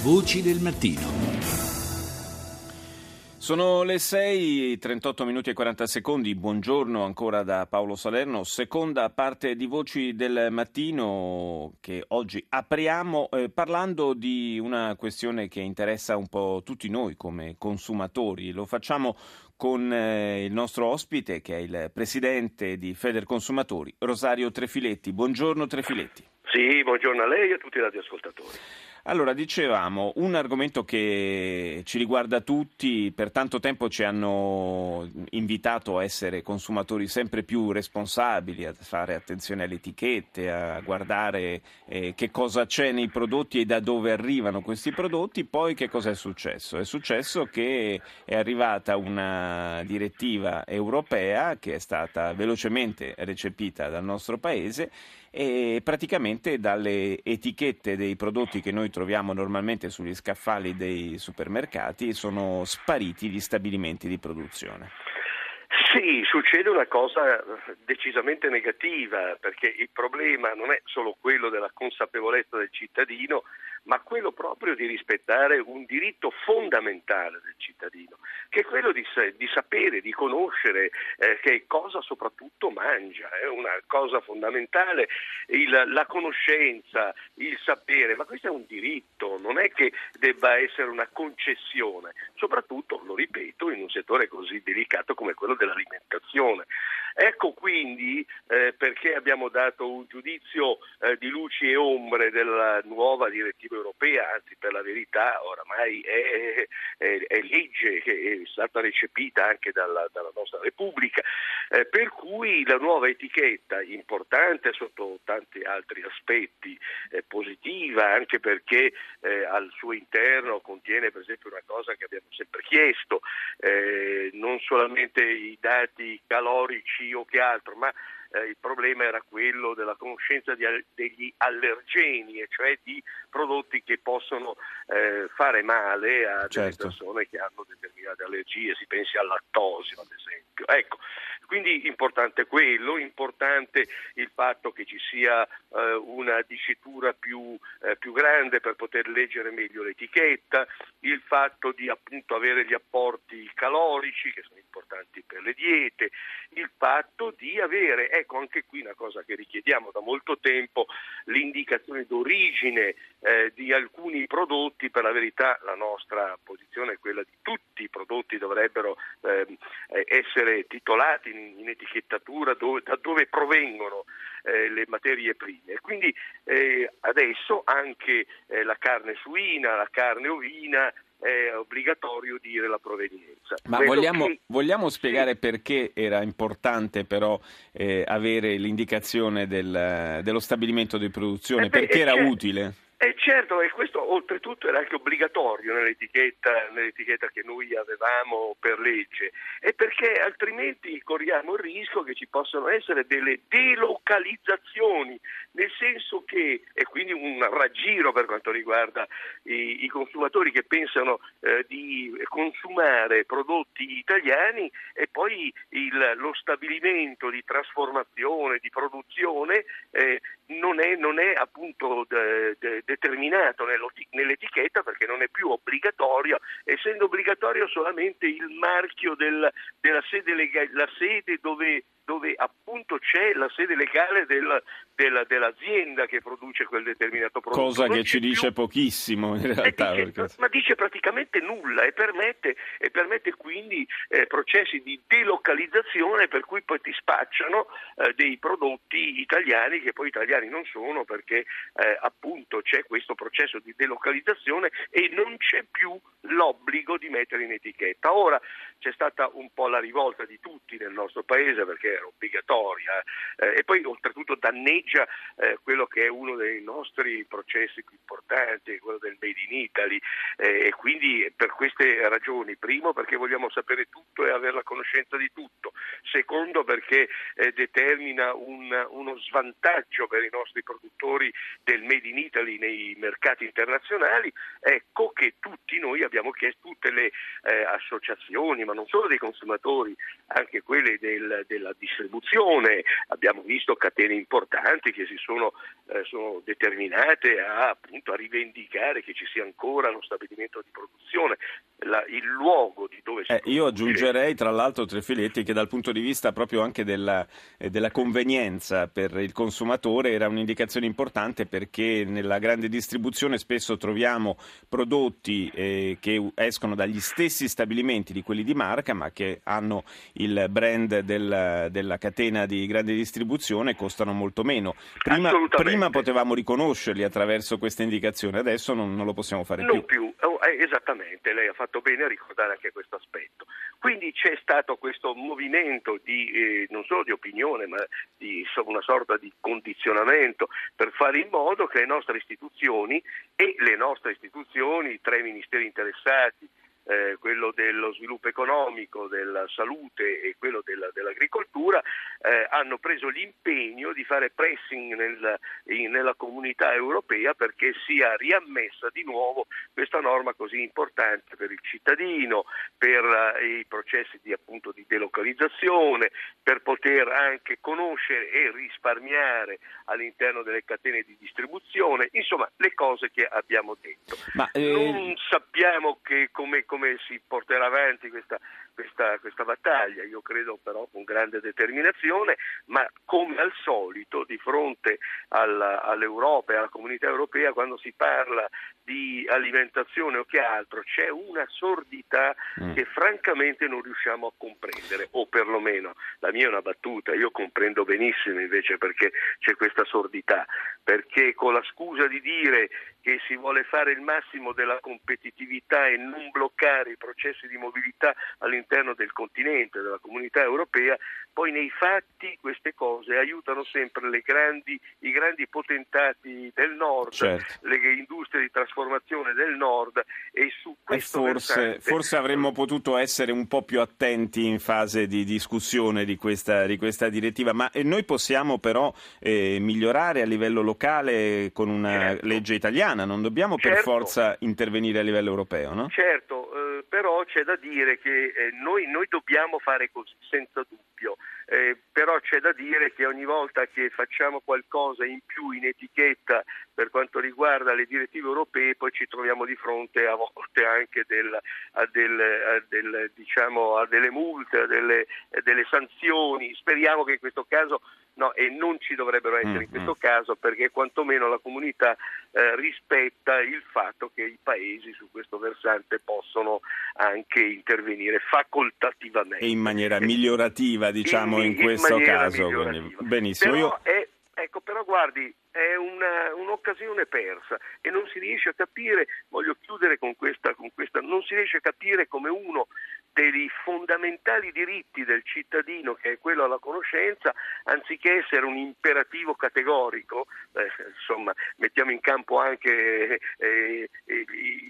Voci del mattino. Sono le 6, 38 minuti e 40 secondi, buongiorno ancora da Paolo Salerno, seconda parte di Voci del Mattino che oggi apriamo eh, parlando di una questione che interessa un po' tutti noi come consumatori, lo facciamo con eh, il nostro ospite che è il presidente di Feder Consumatori, Rosario Trefiletti. Buongiorno Trefiletti. Sì, buongiorno a lei e a tutti i radioascoltatori. Allora, dicevamo, un argomento che ci riguarda tutti, per tanto tempo ci hanno invitato a essere consumatori sempre più responsabili, a fare attenzione alle etichette, a guardare eh, che cosa c'è nei prodotti e da dove arrivano questi prodotti, poi che cosa è successo? È successo che è arrivata una direttiva europea che è stata velocemente recepita dal nostro Paese e praticamente dalle etichette dei prodotti che noi troviamo normalmente sugli scaffali dei supermercati sono spariti gli stabilimenti di produzione. Sì, succede una cosa decisamente negativa, perché il problema non è solo quello della consapevolezza del cittadino, ma quello proprio di rispettare un diritto fondamentale del cittadino, che è quello di, di sapere, di conoscere eh, che cosa soprattutto mangia, è una cosa fondamentale, il, la conoscenza, il sapere, ma questo è un diritto, non è che debba essere una concessione, soprattutto, lo ripeto, in un settore così delicato come quello dell'alimentazione. Ecco quindi eh, perché abbiamo dato un giudizio eh, di luci e ombre della nuova direttiva europea, anzi per la verità oramai è, è, è legge che è stata recepita anche dalla, dalla nostra Repubblica, eh, per cui la nuova etichetta, importante sotto tanti altri aspetti, positiva anche perché eh, al suo interno contiene per esempio una cosa che abbiamo sempre chiesto, eh, non solamente i dati calorici o che altro, ma eh, il problema era quello della conoscenza di, degli allergeni, cioè di prodotti che possono eh, fare male a certo. delle persone che hanno determinate allergie, si pensi al lattosio ad esempio. Ecco, quindi importante quello, importante il fatto che ci sia eh, una dicitura più, eh, più, grande per poter leggere meglio l'etichetta, il fatto di appunto avere gli apporti calorici che sono importanti per le diete, il fatto di avere, ecco anche qui una cosa che richiediamo da molto tempo, l'indicazione d'origine eh, di alcuni prodotti, per la verità la nostra posizione è quella di tutti i prodotti dovrebbero ehm, eh, essere titolati in, in etichettatura dove, da dove provengono eh, le materie prime. Quindi eh, adesso anche eh, la carne suina, la carne ovina è obbligatorio dire la provenienza. Ma vogliamo, che... vogliamo, spiegare sì. perché era importante però eh, avere l'indicazione del, dello stabilimento di produzione? Eh beh, perché era utile? Eh certo, e questo oltretutto era anche obbligatorio nell'etichetta, nell'etichetta, che noi avevamo per legge, e perché altrimenti corriamo il rischio che ci possano essere delle delocalizzazioni, nel senso che, e quindi un raggiro per quanto riguarda i, i consumatori che pensano eh, di consumare prodotti italiani e poi il, lo stabilimento di trasformazione, di produzione eh, non, è, non, è, appunto de, de, determinato nell'etichetta perché non è più obbligatorio, essendo obbligatorio solamente il marchio del, della sede, legale, la sede dove dove appunto c'è la sede legale del, del, dell'azienda che produce quel determinato prodotto. Cosa non che ci più... dice pochissimo in realtà. Dice, perché... Ma dice praticamente nulla e permette, e permette quindi eh, processi di delocalizzazione per cui poi ti spacciano eh, dei prodotti italiani che poi italiani non sono perché eh, appunto c'è questo processo di delocalizzazione e non c'è più l'obbligo di mettere in etichetta. Ora c'è stata un po' la rivolta di tutti nel nostro paese perché era obbligatoria eh, e poi oltretutto danneggia eh, quello che è uno dei nostri processi più importanti, quello del Made in Italy eh, e quindi per queste ragioni, primo perché vogliamo sapere tutto e avere la conoscenza di tutto, secondo perché eh, determina un, uno svantaggio per i nostri produttori del Made in Italy nei mercati internazionali, ecco che tutti noi abbiamo chiesto, tutte le eh, associazioni, ma non solo dei consumatori, anche quelle del, della distribuzione, abbiamo visto catene importanti che si sono, eh, sono determinate a, appunto, a rivendicare che ci sia ancora lo stabilimento di produzione, la, il luogo di dove si eh, Io aggiungerei tra l'altro Trefiletti che dal punto di vista proprio anche della, eh, della, convenienza per il consumatore era un'indicazione importante perché nella grande distribuzione spesso troviamo prodotti eh, che escono dagli stessi stabilimenti di quelli di marca ma che hanno il brand del, della catena di grande distribuzione costano molto meno. Prima, prima, potevamo riconoscerli attraverso queste indicazioni, adesso non, non lo possiamo fare non più. più. Oh, eh, esattamente, lei ha fatto bene a ricordare anche questo aspetto. Quindi c'è stato questo movimento di, eh, non solo di opinione, ma di una sorta di condizionamento per fare in modo che le nostre istituzioni e le nostre istituzioni, i tre ministeri interessati, eh, quello dello sviluppo economico, della salute e quello della, dell'agricoltura, eh, hanno preso l'impegno di fare pressing nel, in, nella comunità europea perché sia riammessa di nuovo questa norma così importante per il cittadino, per uh, i processi di, appunto, di delocalizzazione, per poter anche conoscere e risparmiare all'interno delle catene di distribuzione, insomma le cose che abbiamo detto. Ma, eh... Non sappiamo che, come, come si porterà avanti questa, questa, questa, battaglia, io credo però con grande determinazione, ma come al solito di fronte alla, all'Europa e alla comunità europea quando si parla di alimentazione o che altro c'è una sordità mm. che francamente non riusciamo a comprendere, o perlomeno la mia è una battuta, io comprendo benissimo invece perché c'è questa sordità, perché con la scusa di dire che si vuole fare il massimo della competitività e non bloccare i processi di mobilità all'interno del continente, della comunità europea, poi nei fatti queste cose aiutano sempre grandi, i grandi potentati del nord, certo. le industrie di trasformazione del nord e su questo e forse, versante... forse avremmo potuto essere un po' più attenti in fase di discussione di questa, di questa direttiva, ma noi possiamo però eh, migliorare a livello locale con una certo. legge italiana, non dobbiamo per certo. forza intervenire a livello europeo, no? Certo, eh, però c'è da dire che eh, noi, noi dobbiamo fare così, senza dubbio. Eh, però c'è da dire che ogni volta che facciamo qualcosa in più in etichetta per quanto riguarda le direttive europee poi ci troviamo di fronte a volte anche del, a, del, a, del, diciamo, a, delle multe, a delle, delle, sanzioni. Speriamo che in questo caso no, e non ci dovrebbero essere in questo caso perché quantomeno la comunità eh, rispetta il fatto che i paesi su questo versante possono anche intervenire facoltativamente. In maniera migliorativa, diciamo, in, in questo caso. Benissimo. Però Io... è, ecco, però guardi, è una, un'occasione persa e non si riesce a capire, voglio chiudere con questa, con questa, non si riesce a capire come uno dei fondamentali diritti del cittadino, che è quello alla conoscenza, anziché essere un imperativo categorico, eh, insomma, mettiamo in campo anche eh, eh,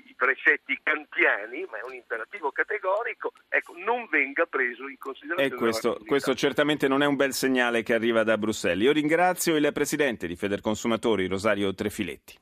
i precetti kantiani, ma è un imperativo categorico, ecco, non venga preso in considerazione. E questo, questo certamente non è un bel segnale che arriva da Bruxelles. Io ringrazio il presidente di Federconsumatori, Rosario Trefiletti.